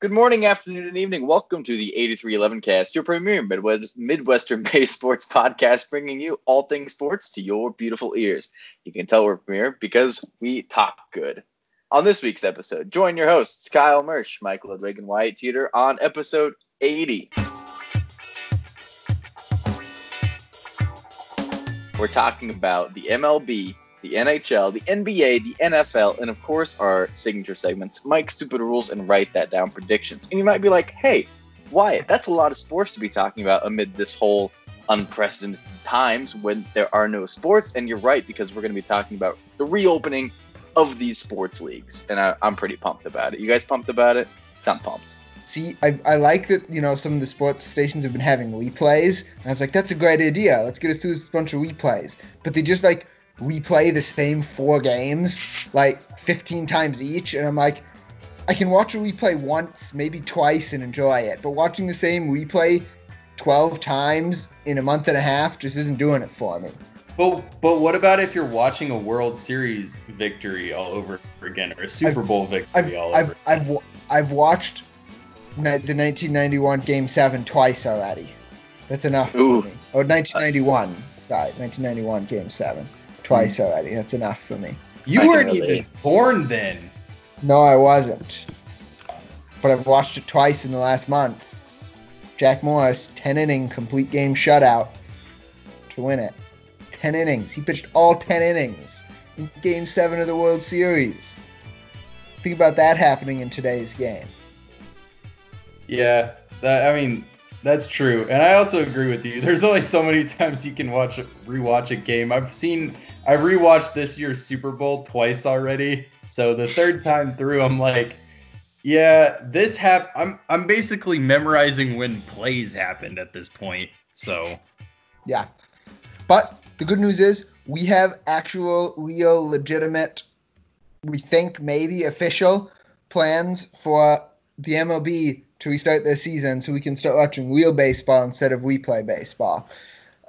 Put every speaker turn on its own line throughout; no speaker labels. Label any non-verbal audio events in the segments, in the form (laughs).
Good morning, afternoon, and evening. Welcome to the 8311 Cast, your premier Midwest, Midwestern (laughs) based sports podcast, bringing you all things sports to your beautiful ears. You can tell we're premier because we talk good. On this week's episode, join your hosts, Kyle Mersch, Michael Ludwig, and Wyatt Teeter on episode 80. We're talking about the MLB, the NHL, the NBA, the NFL, and of course our signature segments, Mike Stupid Rules and Write That Down Predictions. And you might be like, hey, Wyatt, that's a lot of sports to be talking about amid this whole unprecedented times when there are no sports. And you're right, because we're going to be talking about the reopening of these sports leagues. And I, am pretty pumped about it. You guys pumped about it? I'm pumped.
See, I, I like that, you know, some of the sports stations have been having replays. And I was like, that's a great idea. Let's get us through this bunch of replays. But they just like replay the same four games like 15 times each. And I'm like, I can watch a replay once, maybe twice, and enjoy it. But watching the same replay 12 times in a month and a half just isn't doing it for me.
But but what about if you're watching a World Series victory all over again or a Super Bowl I've, victory
I've,
all
I've,
over?
I've, I've, I've watched the 1991 Game 7 twice already. That's enough Ooh. for me. Oh, 1991. Sorry, 1991 Game 7 twice already. That's enough for me.
You I weren't even born then.
No, I wasn't. But I've watched it twice in the last month. Jack Morris, 10 inning complete game shutout to win it. 10 innings. He pitched all 10 innings in game 7 of the World Series. Think about that happening in today's game.
Yeah, that, I mean, that's true. And I also agree with you. There's only so many (laughs) times you can watch rewatch a game. I've seen I rewatched this year's Super Bowl twice already. So the third (laughs) time through, I'm like, yeah, this hap. I'm I'm basically memorizing when plays happened at this point. So
yeah, but the good news is we have actual, real, legitimate. We think maybe official plans for the MLB to restart their season, so we can start watching real baseball instead of we play baseball.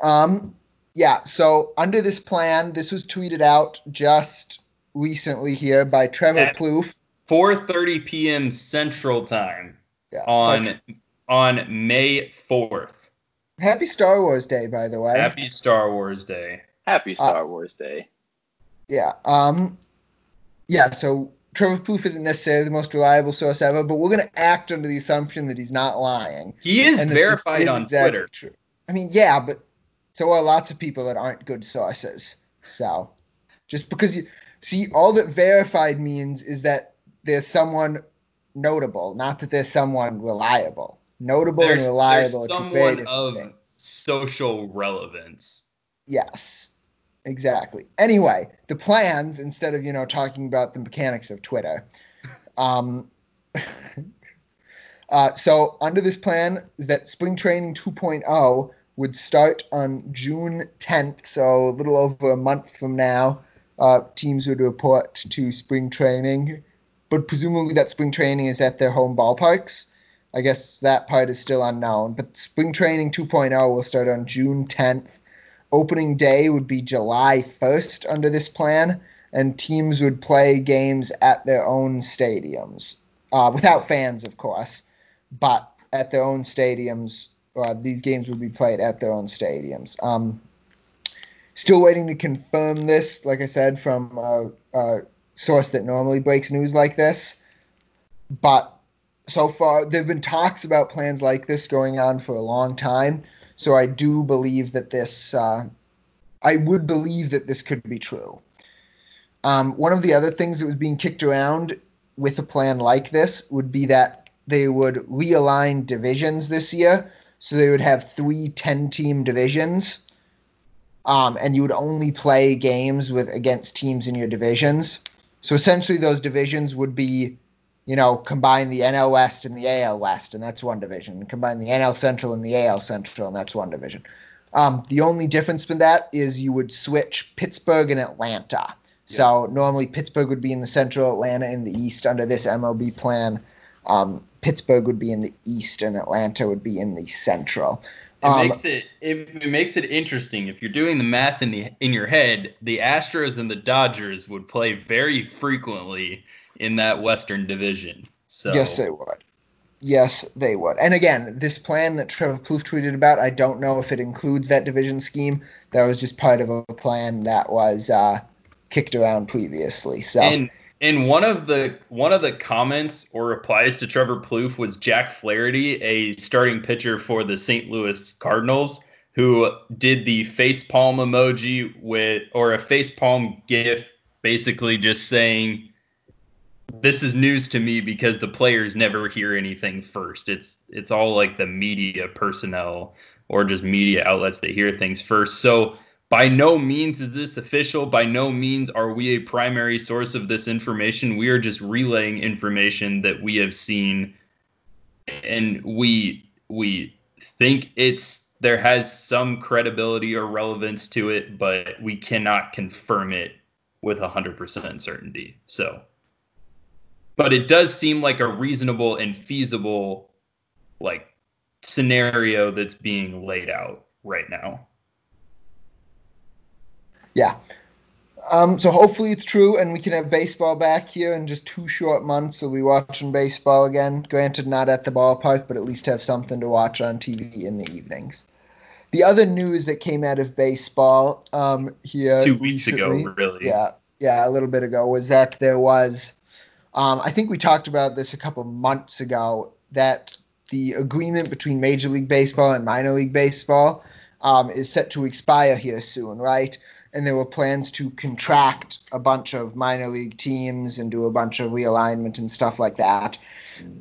Um, yeah, so under this plan, this was tweeted out just recently here by Trevor At Plouffe.
4:30 p.m. Central Time yeah, on like, on May 4th.
Happy Star Wars Day, by the way.
Happy Star Wars Day.
Happy Star uh, Wars Day.
Yeah. Um. Yeah. So Trevor Plouffe isn't necessarily the most reliable source ever, but we're gonna act under the assumption that he's not lying.
He is verified is on exactly Twitter. True.
I mean, yeah, but so are lots of people that aren't good sources. So just because you see, all that verified means is that there's someone notable, not that there's someone reliable. Notable there's, and reliable
there's someone of things. social relevance.
Yes, exactly. Anyway, the plans instead of you know talking about the mechanics of Twitter. Um, (laughs) uh, so under this plan is that spring training 2.0 would start on June 10th, so a little over a month from now. Uh, teams would report to spring training, but presumably that spring training is at their home ballparks. I guess that part is still unknown. But spring training 2.0 will start on June 10th. Opening day would be July 1st under this plan, and teams would play games at their own stadiums, uh, without fans, of course, but at their own stadiums uh, these games would be played at their own stadiums. Um, still waiting to confirm this, like I said, from a, a source that normally breaks news like this. But so far, there have been talks about plans like this going on for a long time. So I do believe that this, uh, I would believe that this could be true. Um, one of the other things that was being kicked around with a plan like this would be that they would realign divisions this year so they would have three 10 team divisions. Um, and you would only play games with against teams in your divisions. So essentially, those divisions would be, you know, combine the NL West and the AL West, and that's one division. Combine the NL Central and the AL Central, and that's one division. Um, the only difference from that is you would switch Pittsburgh and Atlanta. Yep. So normally Pittsburgh would be in the Central, Atlanta in the East under this MLB plan. Um, Pittsburgh would be in the east and Atlanta would be in the central.
It um, makes it, it, it makes it interesting. If you're doing the math in the in your head, the Astros and the Dodgers would play very frequently in that Western Division. So
yes, they would. Yes, they would. And again, this plan that Trevor Plouffe tweeted about, I don't know if it includes that division scheme. That was just part of a plan that was uh, kicked around previously. So.
And in one of the one of the comments or replies to Trevor Plouffe was Jack Flaherty, a starting pitcher for the St. Louis Cardinals, who did the face palm emoji with or a face palm gif, basically just saying this is news to me because the players never hear anything first. It's it's all like the media personnel or just media outlets that hear things first. So by no means is this official. By no means are we a primary source of this information. We are just relaying information that we have seen and we we think it's there has some credibility or relevance to it, but we cannot confirm it with 100% certainty. So but it does seem like a reasonable and feasible like scenario that's being laid out right now.
Yeah. Um, so hopefully it's true, and we can have baseball back here in just two short months. We'll be watching baseball again. Granted, not at the ballpark, but at least have something to watch on TV in the evenings. The other news that came out of baseball um, here
two weeks recently, ago, really,
yeah, yeah, a little bit ago, was that there was um, I think we talked about this a couple months ago that the agreement between Major League Baseball and minor league baseball um, is set to expire here soon, right? And there were plans to contract a bunch of minor league teams and do a bunch of realignment and stuff like that.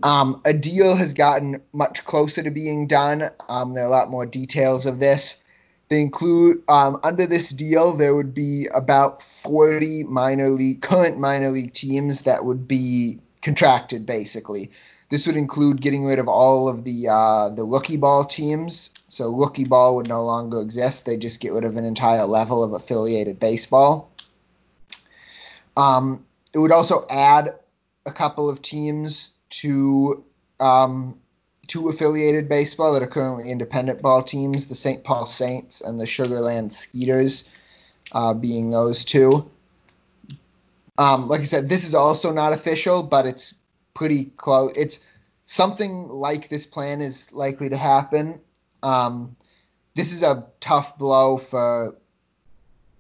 Um, a deal has gotten much closer to being done. Um, there are a lot more details of this. They include um, under this deal there would be about 40 minor league current minor league teams that would be contracted basically. This would include getting rid of all of the uh, the rookie ball teams. So rookie ball would no longer exist. They just get rid of an entire level of affiliated baseball. Um, it would also add a couple of teams to um, two affiliated baseball that are currently independent ball teams the St. Paul Saints and the Sugar Land Skeeters, uh, being those two. Um, like I said, this is also not official, but it's pretty close. It's something like this plan is likely to happen. Um, this is a tough blow for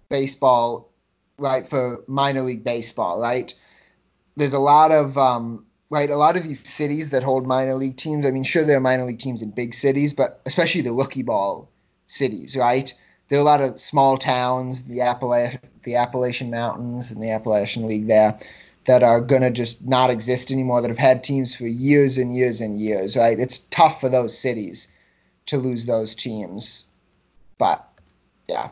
baseball, right? For minor league baseball, right? There's a lot of um, right? A lot of these cities that hold minor league teams, I mean, sure, there are minor league teams in big cities, but especially the rookie ball cities, right? There are a lot of small towns, the, Appala- the Appalachian Mountains and the Appalachian League there, that are going to just not exist anymore, that have had teams for years and years and years, right? It's tough for those cities to lose those teams. But, yeah.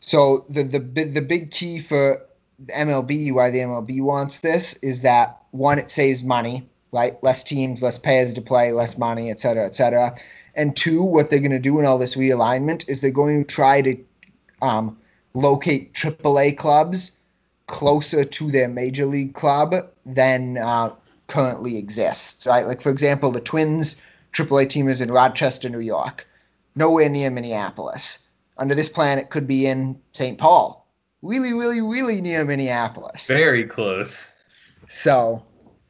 So the, the, the big key for MLB, why the MLB wants this, is that one, it saves money, right? Less teams, less payers to play, less money, et cetera, et cetera. And two, what they're going to do in all this realignment is they're going to try to um, locate AAA clubs closer to their major league club than uh, currently exists, right? Like, for example, the Twins AAA team is in Rochester, New York, nowhere near Minneapolis. Under this plan, it could be in St. Paul, really, really, really near Minneapolis.
Very close.
So,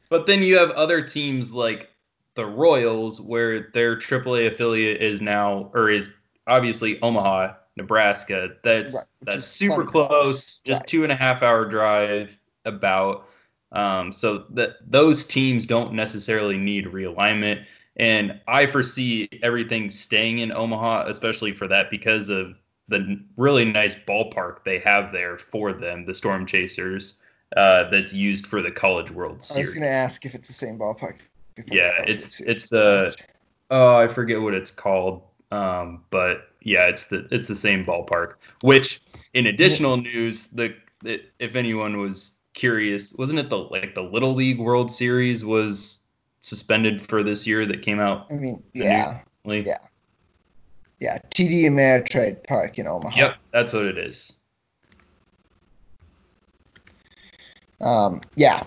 but then you have other teams like the Royals, where their AAA affiliate is now, or is obviously Omaha, Nebraska. That's right, that's super close, close. just right. two and a half hour drive about. Um, so that those teams don't necessarily need realignment. And I foresee everything staying in Omaha, especially for that because of the really nice ballpark they have there for them, the Storm Chasers uh, that's used for the College World Series.
I was going to ask if it's the same ballpark.
Yeah, it's it's the oh I forget what it's called, um, but yeah, it's the it's the same ballpark. Which, in additional news, the, the if anyone was curious, wasn't it the like the Little League World Series was suspended for this year that came out?
I mean, yeah, yeah, yeah. TD Ameritrade Park in Omaha.
Yep, that's what it is.
Um, yeah.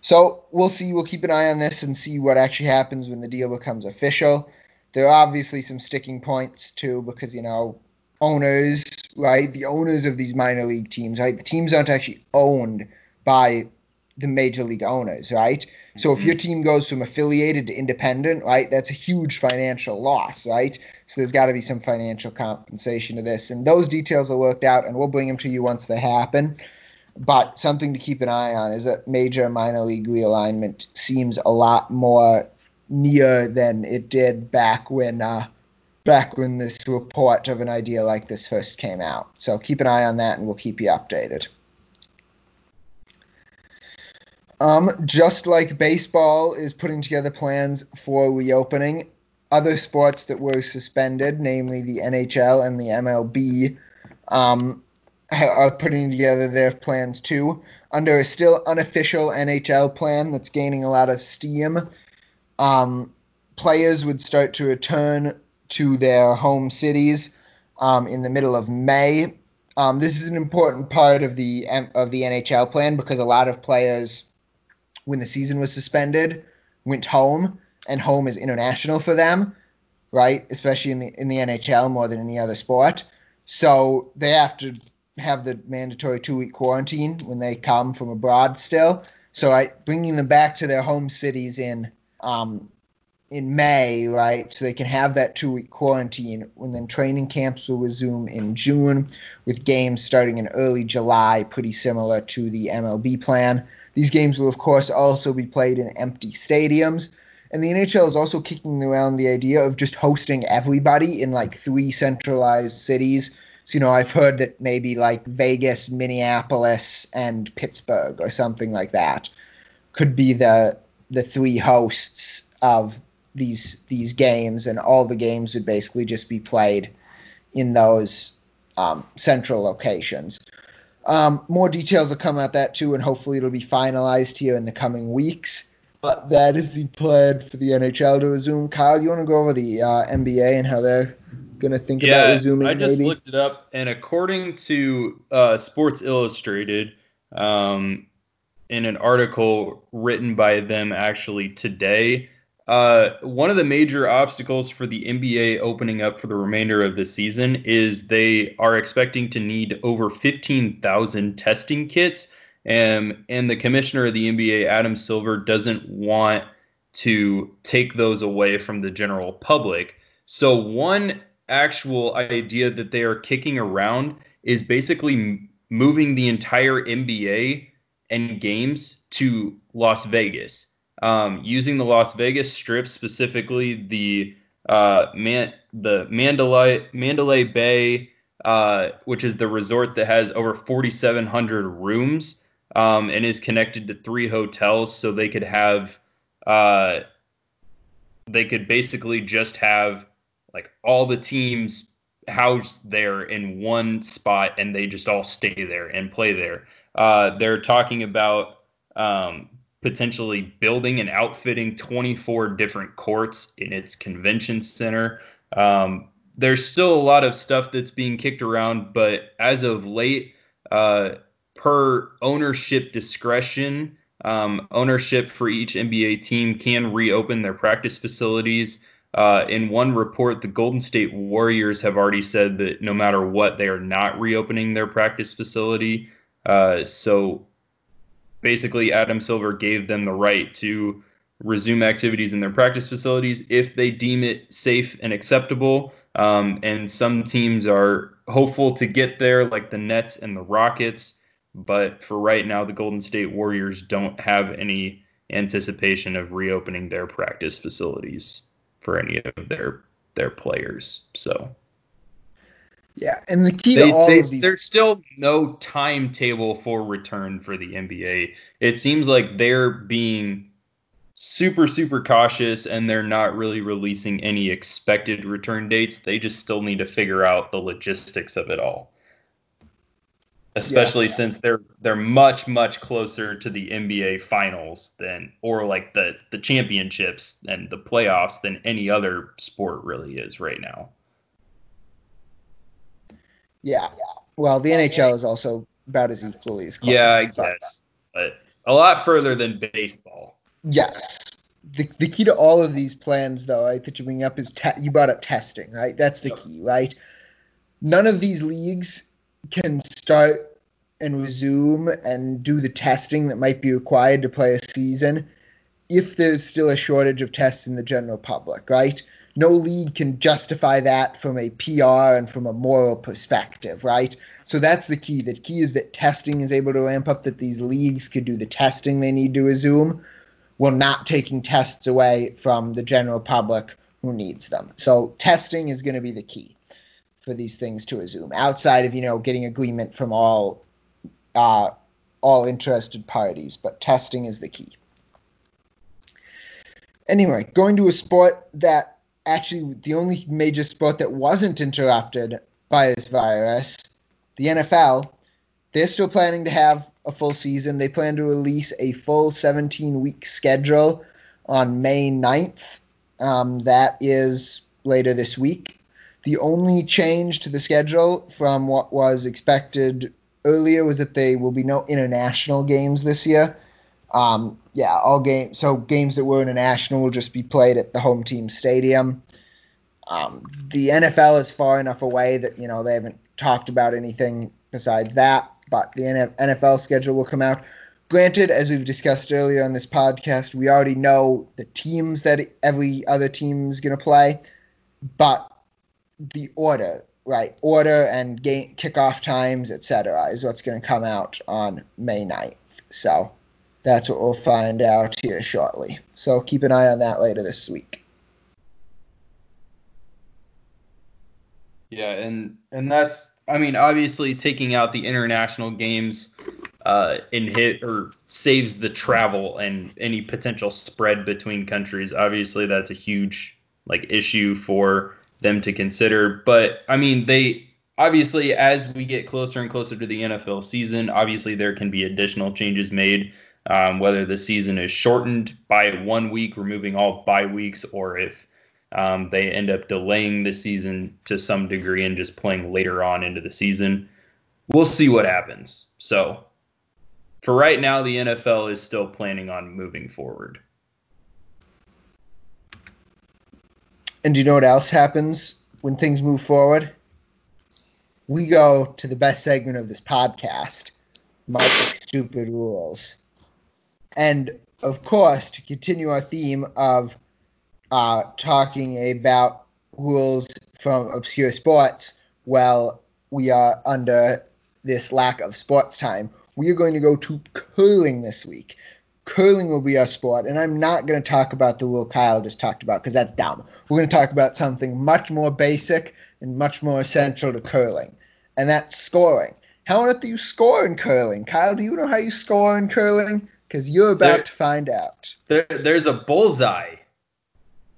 So we'll see. We'll keep an eye on this and see what actually happens when the deal becomes official. There are obviously some sticking points too, because you know owners, right? The owners of these minor league teams, right? The teams aren't actually owned by the major league owners, right? So if your team goes from affiliated to independent, right, that's a huge financial loss, right? So there's got to be some financial compensation to this, and those details are worked out, and we'll bring them to you once they happen. But something to keep an eye on is that major minor league realignment seems a lot more near than it did back when uh, back when this report of an idea like this first came out. So keep an eye on that, and we'll keep you updated. Um, just like baseball is putting together plans for reopening, other sports that were suspended, namely the NHL and the MLB, um, are putting together their plans too. Under a still unofficial NHL plan that's gaining a lot of steam, um, players would start to return to their home cities um, in the middle of May. Um, this is an important part of the of the NHL plan because a lot of players, when the season was suspended, went home, and home is international for them, right? Especially in the in the NHL more than any other sport. So they have to have the mandatory two week quarantine when they come from abroad still. So I bringing them back to their home cities in um, in May, right? So they can have that two week quarantine when then training camps will resume in June with games starting in early July, pretty similar to the MLB plan. These games will, of course, also be played in empty stadiums. And the NHL is also kicking around the idea of just hosting everybody in like three centralized cities. So, you know, I've heard that maybe like Vegas, Minneapolis, and Pittsburgh or something like that could be the the three hosts of these these games, and all the games would basically just be played in those um, central locations. Um, more details will come out that too, and hopefully it'll be finalized here in the coming weeks. But that is the plan for the NHL to resume. Kyle, you want to go over the uh, NBA and how they're going to think
yeah,
about resuming?
I just
maybe?
looked it up, and according to uh, Sports Illustrated, um, in an article written by them actually today, uh, one of the major obstacles for the NBA opening up for the remainder of the season is they are expecting to need over 15,000 testing kits. Um, and the commissioner of the NBA, Adam Silver, doesn't want to take those away from the general public. So, one actual idea that they are kicking around is basically moving the entire NBA and games to Las Vegas um, using the Las Vegas Strip, specifically the uh, Man- the Mandalay Mandalay Bay, uh, which is the resort that has over 4,700 rooms um, and is connected to three hotels, so they could have uh, they could basically just have like all the teams housed there in one spot, and they just all stay there and play there. Uh, they're talking about um, potentially building and outfitting 24 different courts in its convention center. Um, there's still a lot of stuff that's being kicked around, but as of late, uh, per ownership discretion, um, ownership for each NBA team can reopen their practice facilities. Uh, in one report, the Golden State Warriors have already said that no matter what, they are not reopening their practice facility. Uh, so basically Adam Silver gave them the right to resume activities in their practice facilities if they deem it safe and acceptable. Um, and some teams are hopeful to get there, like the Nets and the Rockets. But for right now, the Golden State Warriors don't have any anticipation of reopening their practice facilities for any of their their players. So
yeah, and the key
they,
to all
they,
of these,
there's still no timetable for return for the NBA. It seems like they're being super super cautious and they're not really releasing any expected return dates. They just still need to figure out the logistics of it all. Especially
Yeah.
since they're they're much much closer to the NBA finals than or like the the championships and the playoffs than any other sport really is right now.
Yeah. Well, the NHL is also about as equally as close.
Yeah, I
but-
guess, but a lot further than baseball.
Yes. The, the key to all of these plans, though, right, that you bring up is te- you brought up testing, right? That's the
Yep.
key, right? None of these leagues can start and resume and do the testing that might be required to play a season if there's still a shortage of tests in the general public, right? No league can justify that from a PR and from a moral perspective, right? So that's the key. The key is that testing is able to ramp up, that these leagues could do the testing they need to resume while not taking tests away from the general public who needs them. So testing is going to be the key for these things to resume outside of, you know, getting agreement from all uh, all interested parties, but testing is the key. Anyway, going to a sport that actually the only major sport that wasn't interrupted by this virus, the NFL, they're still planning to have a full season. They plan to release a full 17 week schedule on May 9th. Um, that is later this week. The only change to the schedule from what was expected earlier was that there will be no international games this year. Um, yeah, all games. So games that were international will just be played at the home team stadium. Um, the NFL is far enough away that you know they haven't talked about anything besides that. But the NFL schedule will come out. Granted, as we've discussed earlier on this podcast, we already know the teams that every other team is going to play, but the order, right? Order and game kickoff times, etc., is what's going to come out on May 9th. So that's what we'll find out here shortly. So keep an eye on that later this week.
Yeah, and and that's I mean obviously taking out the international games uh, in hit or saves the travel and any potential spread between countries. Obviously that's a huge like issue for them to consider. But I mean they obviously as we get closer and closer to the NFL season, obviously there can be additional changes made um, whether the season is shortened by one week, removing all bye weeks, or if um, they end up delaying the season to some degree and just playing later on into the season. We'll see what happens. So, for right now, the NFL is still planning on moving forward.
And do you know what else happens when things move forward? We go to the best segment of this podcast, Mike's Stupid Rules. And of course, to continue our theme of uh, talking about rules from obscure sports, while we are under this lack of sports time, we are going to go to curling this week. Curling will be our sport, and I'm not going to talk about the rule Kyle just talked about because that's dumb. We're going to talk about something much more basic and much more essential to curling, and that's scoring. How on earth do you score in curling? Kyle, do you know how you score in curling? Because you're about there, to find out.
There, there's a bullseye,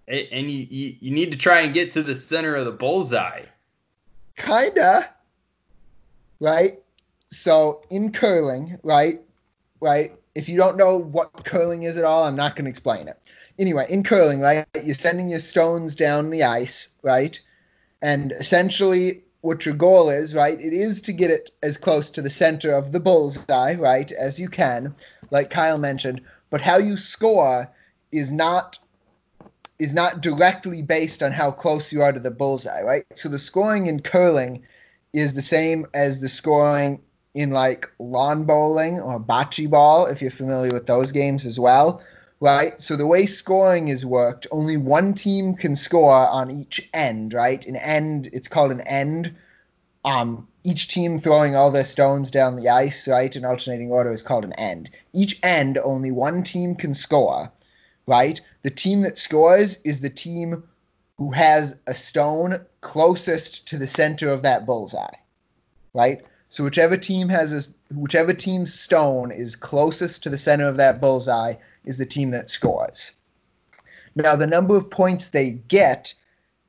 and you, you you need to try and get to the center of the bullseye.
Kinda, right? So in curling, right, right. If you don't know what curling is at all, I'm not going to explain it. Anyway, in curling, right, you're sending your stones down the ice, right, and essentially what your goal is, right? It is to get it as close to the center of the bullseye, right, as you can, like Kyle mentioned. But how you score is not is not directly based on how close you are to the bullseye, right? So the scoring in curling is the same as the scoring in like lawn bowling or bocce ball, if you're familiar with those games as well, right? So the way scoring is worked, only one team can score on each end, right? An end, it's called an end. Um, each team throwing all their stones down the ice, right, in alternating order is called an end. Each end, only one team can score, right? The team that scores is the team who has a stone closest to the center of that bullseye, right? So whichever team has a, whichever team's stone is closest to the center of that bullseye is the team that scores. Now, the number of points they get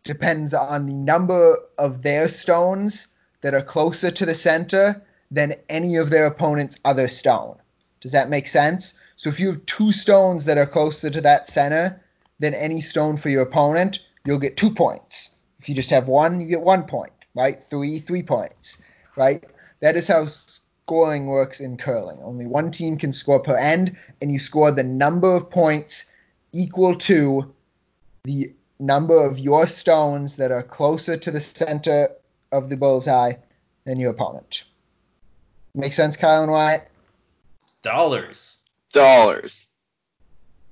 depends on the number of their stones that are closer to the center than any of their opponent's other stone. Does that make sense? So if you have two stones that are closer to that center than any stone for your opponent, you'll get two points. If you just have one, you get one point, right? Three, three points, right? That is how scoring works in curling. Only one team can score per end, and you score the number of points equal to the number of your stones that are closer to the center of the bullseye than your opponent. Make sense, Kyle and Wyatt?
Dollars.
Dollars.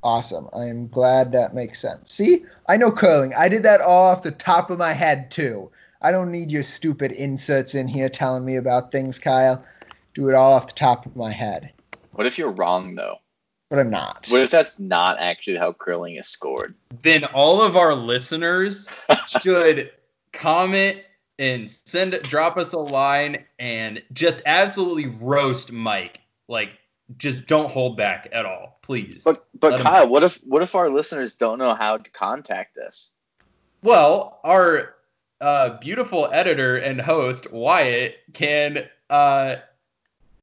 Awesome. I am glad that makes sense. See, I know curling. I did that all off the top of my head, too. I don't need your stupid inserts in here telling me about things, Kyle. Do it all off the top of my head.
What if you're wrong though?
But I'm not.
What if that's not actually how curling is scored?
Then all of our listeners (laughs) should comment and send drop us a line and just absolutely roast Mike. Like just don't hold back at all, please.
But but
Let
Kyle, what if what if our listeners don't know how to contact us?
Well, our uh, beautiful editor and host Wyatt can uh,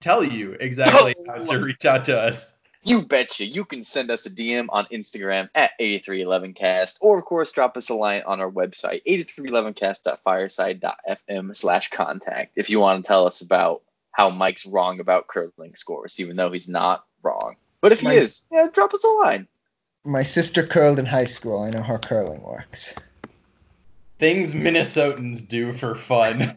tell you exactly (laughs) how to reach out to us.
You betcha. You can send us a DM on Instagram at 8311cast, or of course, drop us a line on our website, 8311cast.fireside.fm slash contact, if you want to tell us about how Mike's wrong about curling scores, even though he's not wrong. But if he is, yeah, drop us a line.
My sister curled in high school. I know how curling works.
Things Minnesotans do for fun. (laughs)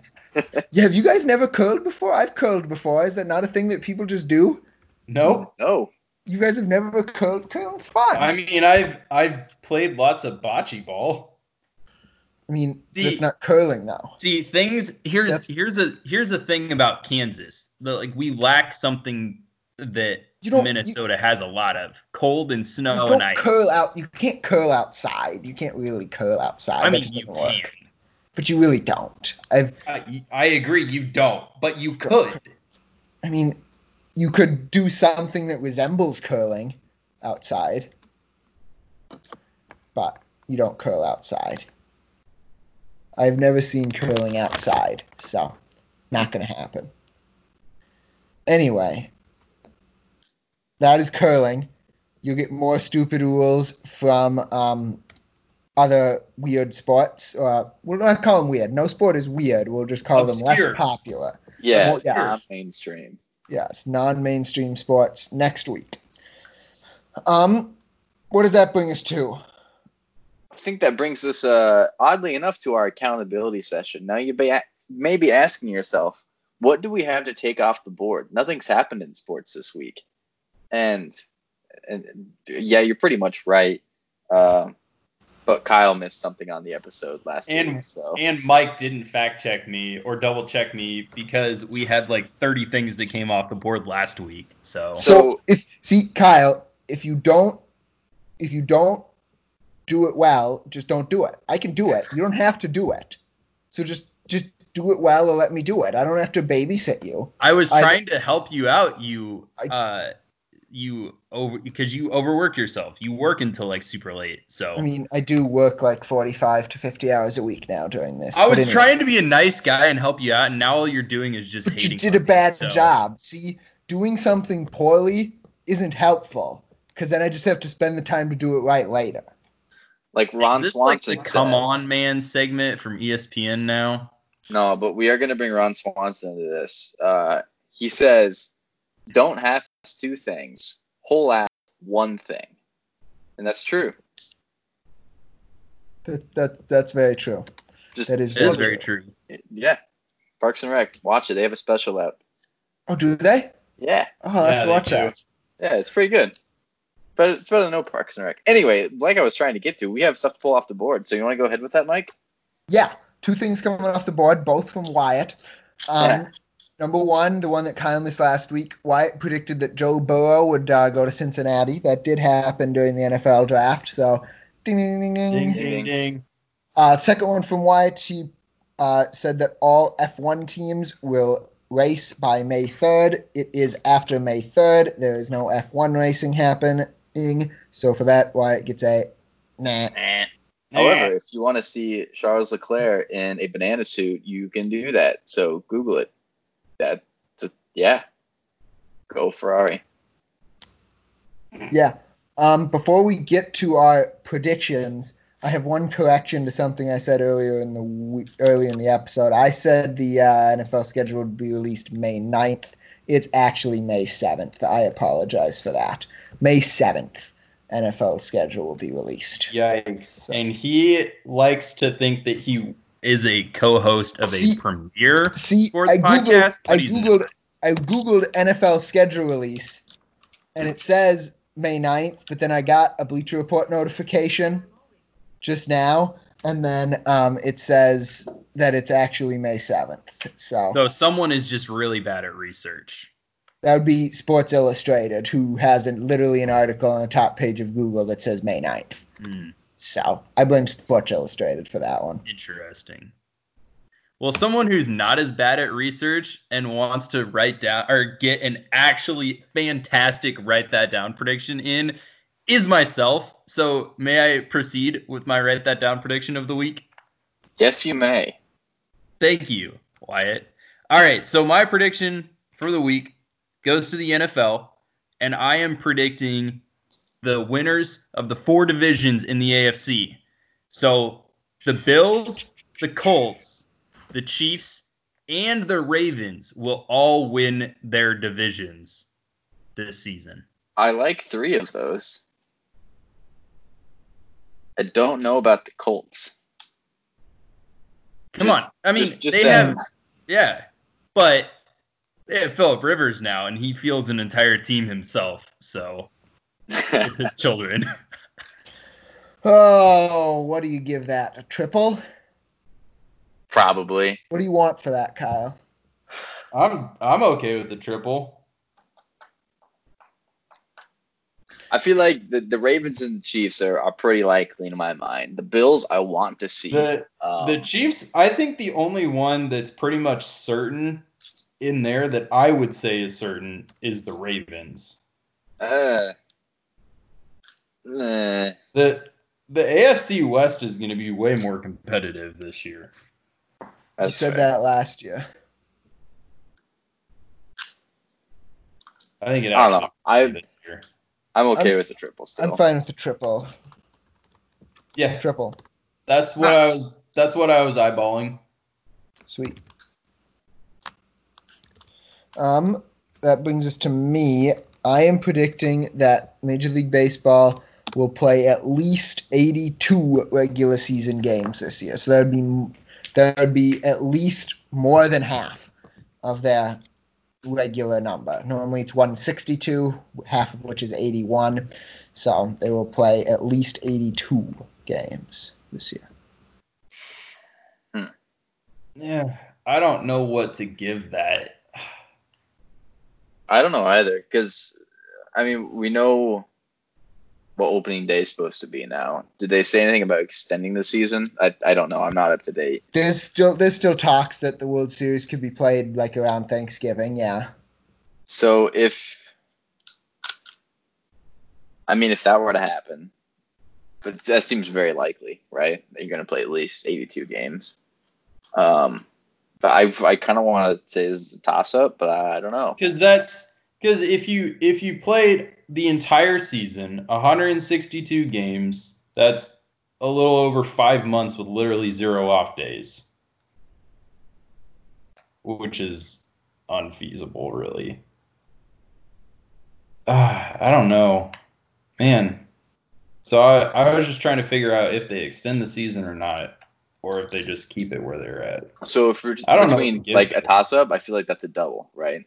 Yeah, have you guys never curled before? I've curled before. Is that not a thing that people just do?
nope.
No.
You guys have never curled? Curling's fun.
I mean, I've I've played lots of bocce ball.
I mean,
See-
that's not curling though.
See, things here's
That's-
here's a here's a thing about Kansas. The, like we lack something that
You don't-
Minnesota has a lot of cold and
You
snow
don't
and ice.
curl out. You can't curl outside. You can't really curl outside.
I mean, you can.
work. But you really don't. I've.
I, I agree, you don't, but you could.
I mean, you could do something that resembles curling outside, but you don't curl outside. I've never seen curling outside, so not gonna happen. Anyway, that is curling. You'll get more stupid rules from um, other weird sports. Uh, we'll not call them weird. No sport is weird. We'll just call them less popular.
Yeah,
Well, yeah.
mainstream.
Yes, non-mainstream sports next week. Um, what does that bring us to?
I think that brings us, uh, oddly enough, to our accountability session. Now you may, be asking yourself, what do we have to take off the board? Nothing's happened in sports this week, and and yeah, you're pretty much right. Um, but Kyle missed something on the episode last
And-
week, so
And Mike didn't fact check me or double check me because we had like 30 things that came off the board last week. So
So,
So-
if see Kyle, if you don't, if you don't do it well, just don't do it. I can do it. You don't have to do it. So just just do it well or let me do it. I don't have to babysit you.
I was
I-
trying to help you out. You
I-
uh you over because you overwork yourself. You work until like super late. So
I mean, I do work like forty-five to fifty hours a week now doing this.
I
but
was
anyway.
trying to be a nice guy and help you out, and now all you're doing is just
But you did a
on me,
bad
so-
job. See, doing something poorly isn't helpful because then I just have to spend the time to do it right later.
like Ron
is this like
Swanson.
the come
says-
on man segment from ESPN now?
No, but we are going to bring Ron Swanson into this. Uh, he says, "Don't half two things, whole ass one thing," and that's true.
That, that that's very true.
Just
That is
It is very true.
yeah. Parks and Rec, watch it. They have a special out.
Oh, do they?
Yeah,
Oh, I have
Yeah,
to watch that.
yeah, it's pretty good. But it's better than no Parks and Rec. Anyway, like I was trying to get to, we have stuff to pull off the board. So you want to go ahead with that, Mike?
Yeah, two things coming off the board, both from Wyatt. Um,
Yeah.
Number one, the one that Kyle missed last week, Wyatt predicted that Joe Burrow would uh, go to Cincinnati. That did happen during the NFL draft. So, ding, ding, ding, ding.
Ding
ding.
ding ding.
Uh, second one from Wyatt, he uh, said that all F1 teams will race by May 3rd. It is after May 3rd. There is no F1 racing happening. So for that, Wyatt gets a nah.
However, if you want to see Charles Leclerc in a banana suit, you can do that. So Google it. That, yeah, go Ferrari.
Yeah. Um, before we get to our predictions, I have one correction to something I said earlier in the we- earlier in the episode. I said the uh, NFL schedule would be released May 9th. It's actually May 7th. I apologize for that. May 7th, NFL schedule will be released.
Yikes. And he likes to think that he is a co-host of
See-
a premiere.
See,
Sports
I googled,
podcast,
I googled,
not.
I googled NFL schedule release, and it says May 9th, but then I got a Bleacher Report notification just now, and then um, it says that it's actually May 7th. So
So someone is just really bad at research.
that would be Sports Illustrated, who has an, literally an article on the top page of Google that says May 9th.
Hmm,
So I blame Sports Illustrated for that one.
interesting. Well, someone who's not as bad at research and wants to write down or get an actually fantastic write that down prediction in is myself. So may I proceed with my write that down prediction of the week?
Yes, you may.
Thank you, Wyatt. All right, so my prediction for the week goes to the NFL, and I am predicting the winners of the four divisions in the AFC. So the Bills, the Colts, the Chiefs, and the Ravens will all win their divisions this season.
I like three of those. I don't know about the Colts.
Come
Just-
on. I mean,
just- just
they
saying.
have yeah, but they have Philip Rivers now, and he fields an entire team himself. So (laughs) with his children. (laughs)
Oh, what do you give that? A triple?
Probably.
What do you want for that, Kyle?
I'm I'm okay with the triple.
I feel like the, the Ravens and the Chiefs are, are pretty likely in my mind. The Bills, I want to see.
The
um,
the Chiefs, I think the only one that's pretty much certain in there that I would say is certain is the Ravens.
uh, eh.
The the AFC West is going to be way more competitive this year.
You
That's
said
fair.
that last year.
I think it.
I don't know. I
will be this year.
I'm okay
I'm-
with the triple still.
I'm fine with the triple.
Yeah,
Triple.
that's what I was. That's what I was eyeballing.
Sweet. Um, that brings us to me. I am predicting that Major League Baseball will play at least 82 regular season games this year. So that would be that would be at least more than half of their regular number. Normally it's 162, half of which is 81. So they will play at least 82 games this year. Hmm.
Yeah, I don't know what to give that.
I don't know either because I mean we know what opening day is supposed to be now. Did they say anything about extending the season? I, I don't know. I'm not up to date.
There's still there's still talks that the World Series could be played like around Thanksgiving. Yeah,
So if I mean if that were to happen, but that seems very likely, right? That you're going to play at least 82 games. Um, but I I kind of want to say this is a toss up, but I, I don't know.
Because that's because if you if you played the entire season, 162 games, that's a little over five months with literally zero off days, which is unfeasible, really. Uh, (sighs) I don't know, man. So I, I was just trying to figure out if they extend the season or not, or if they just keep it where they're at.
So if we're
I don't know
between
give
like a toss up, I feel like that's a double, right?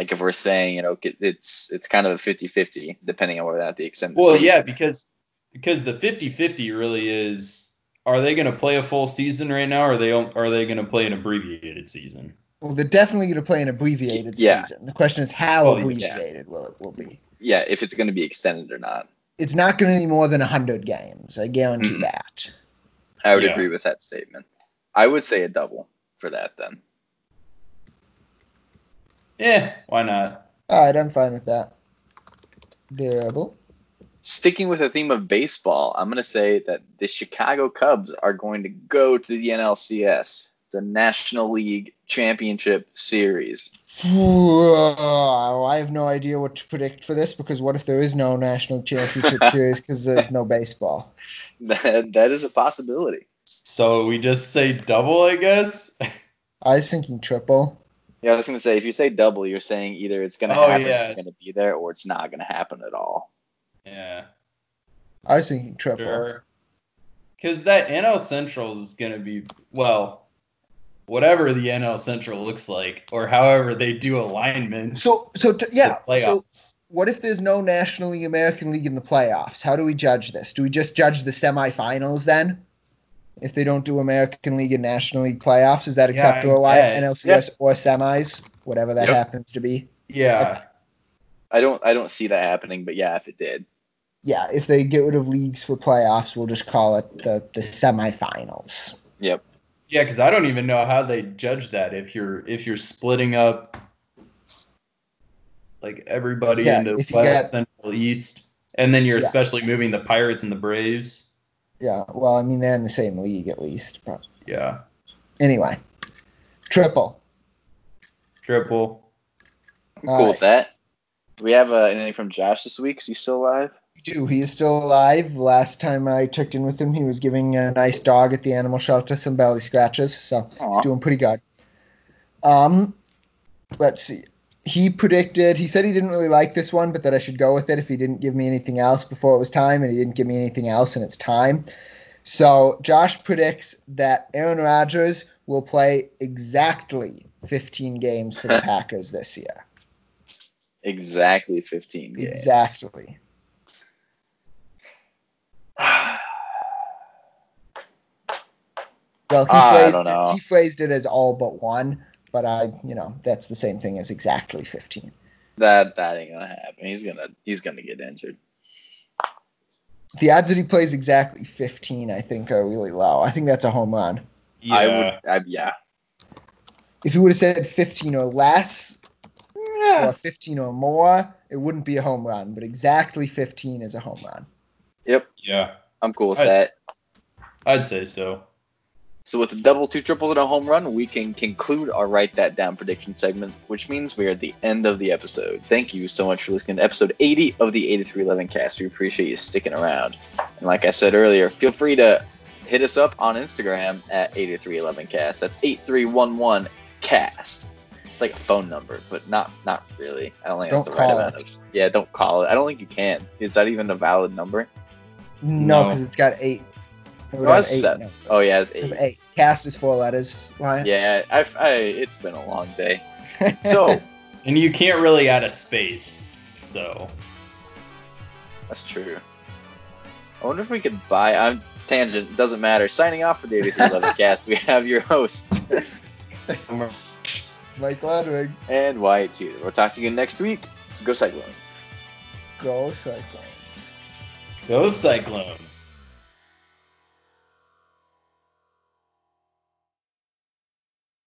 Like if we're saying, you know, it's it's kind of a 50-50 depending on whether or not they extend the
Well,
season.
yeah, because because the 50-50 really is are they going to play a full season right now or are they are they going to play an abbreviated season?
well, they're definitely going to play an abbreviated
Yeah.
season. The question is how
yeah.
abbreviated will it will be.
Yeah, if it's going to be extended or not.
It's not going to be more than hundred games. I guarantee
Mhm.
that.
I would
Yeah.
agree with that statement. I would say a double for that then.
Yeah, why not?
All right, I'm fine with that. Double.
Sticking with the theme of baseball, I'm going to say that the Chicago Cubs are going to go to the NLCS, the National League Championship Series.
Whoa, I have no idea what to predict for this because what if there is no national championship (laughs) series because there's no baseball? (laughs)
That, that is a possibility.
So we just say double, I guess.
I was thinking triple.
Yeah, I was going to say, if you say double, you're saying either it's going to
Oh,
happen,
yeah.
it's going to be there, or it's not going to happen at all.
yeah,
I was thinking triple.
sure. Because that NL Central is going to be well. whatever the NL Central looks like, or however they do alignment.
So so t- yeah. So what if there's no National League, American League in the playoffs? How do we judge this? Do we just judge the semifinals then? If they don't do American League and National League playoffs, is that
Yeah, I
acceptable? Why
guess.
NLCS or semis, whatever that
Yep.
happens to be.
yeah,
I don't I don't see that happening, but yeah, if it did.
Yeah, if they get rid of leagues for playoffs, we'll just call it the the semifinals.
Yep.
yeah, because I don't even know how they judge that if you're if you're splitting up like everybody
Yeah,
into West,
got-
Central, East, and then you're
Yeah.
especially moving the Pirates and the Braves.
Yeah, well, I mean they're in the same league at least. But
Yeah,
anyway, triple.
triple.
I'm cool
right.
with that. Do we have uh, anything from Josh this week? Is he still alive?
We do. He is still alive. Last time I checked in with him, he was giving a nice dog at the animal shelter some belly scratches, so
Aw.
he's doing pretty good. Um, let's see. He predicted. He said he didn't really like this one, but that I should go with it if he didn't give me anything else before it was time, and he didn't give me anything else, and it's time. So Josh predicts that Aaron Rodgers will play exactly 15 games for the (laughs) Packers this year.
Exactly 15 games.
Exactly. (sighs) Well, he ah,
I
phrased
don't know.
it, he phrased it as all but one, but I, you know, that's the same thing as exactly 15.
that that ain't gonna happen. He's gonna he's gonna get injured.
The odds that he plays exactly 15, I think, are really low. I think that's a home run.
Yeah,
I would I, yeah.
If he would have said 15 or less, or 15 or more, it wouldn't be a home run. But exactly 15 is a home run. Yep.
Yeah,
I'm cool with
I-
that.
I'd say so.
So with a double, two triples, and a home run, we can conclude our write that down prediction segment, which means we are at the end of the episode. Thank you so much for listening to episode 80 of the 8311 cast. We appreciate you sticking around. And like I said earlier, feel free to hit us up on Instagram at 8311cast. That's 8311 cast. It's like a phone number, but not not really. I don't think
Don't
the right
call
amount
it.
of. Yeah, don't call it. I don't think you can. Is that even a valid number?
No,
No.
because it's got eight. It would
No,
eight.
seven.
no.
Oh yeah, it's
It
eight.
eight. Cast is four letters. Why?
Yeah, I, I, it's been a long day. (laughs) So.
And you can't really add a space, so
That's true. I wonder if we could buy. I'm tangent. Doesn't matter. Signing off for the 8311 (laughs) cast. We have your hosts (laughs)
Mike Ludwig,
and Wyatt Tudor. We'll talk to you next week. Go Cyclones.
go Cyclones.
go Cyclones.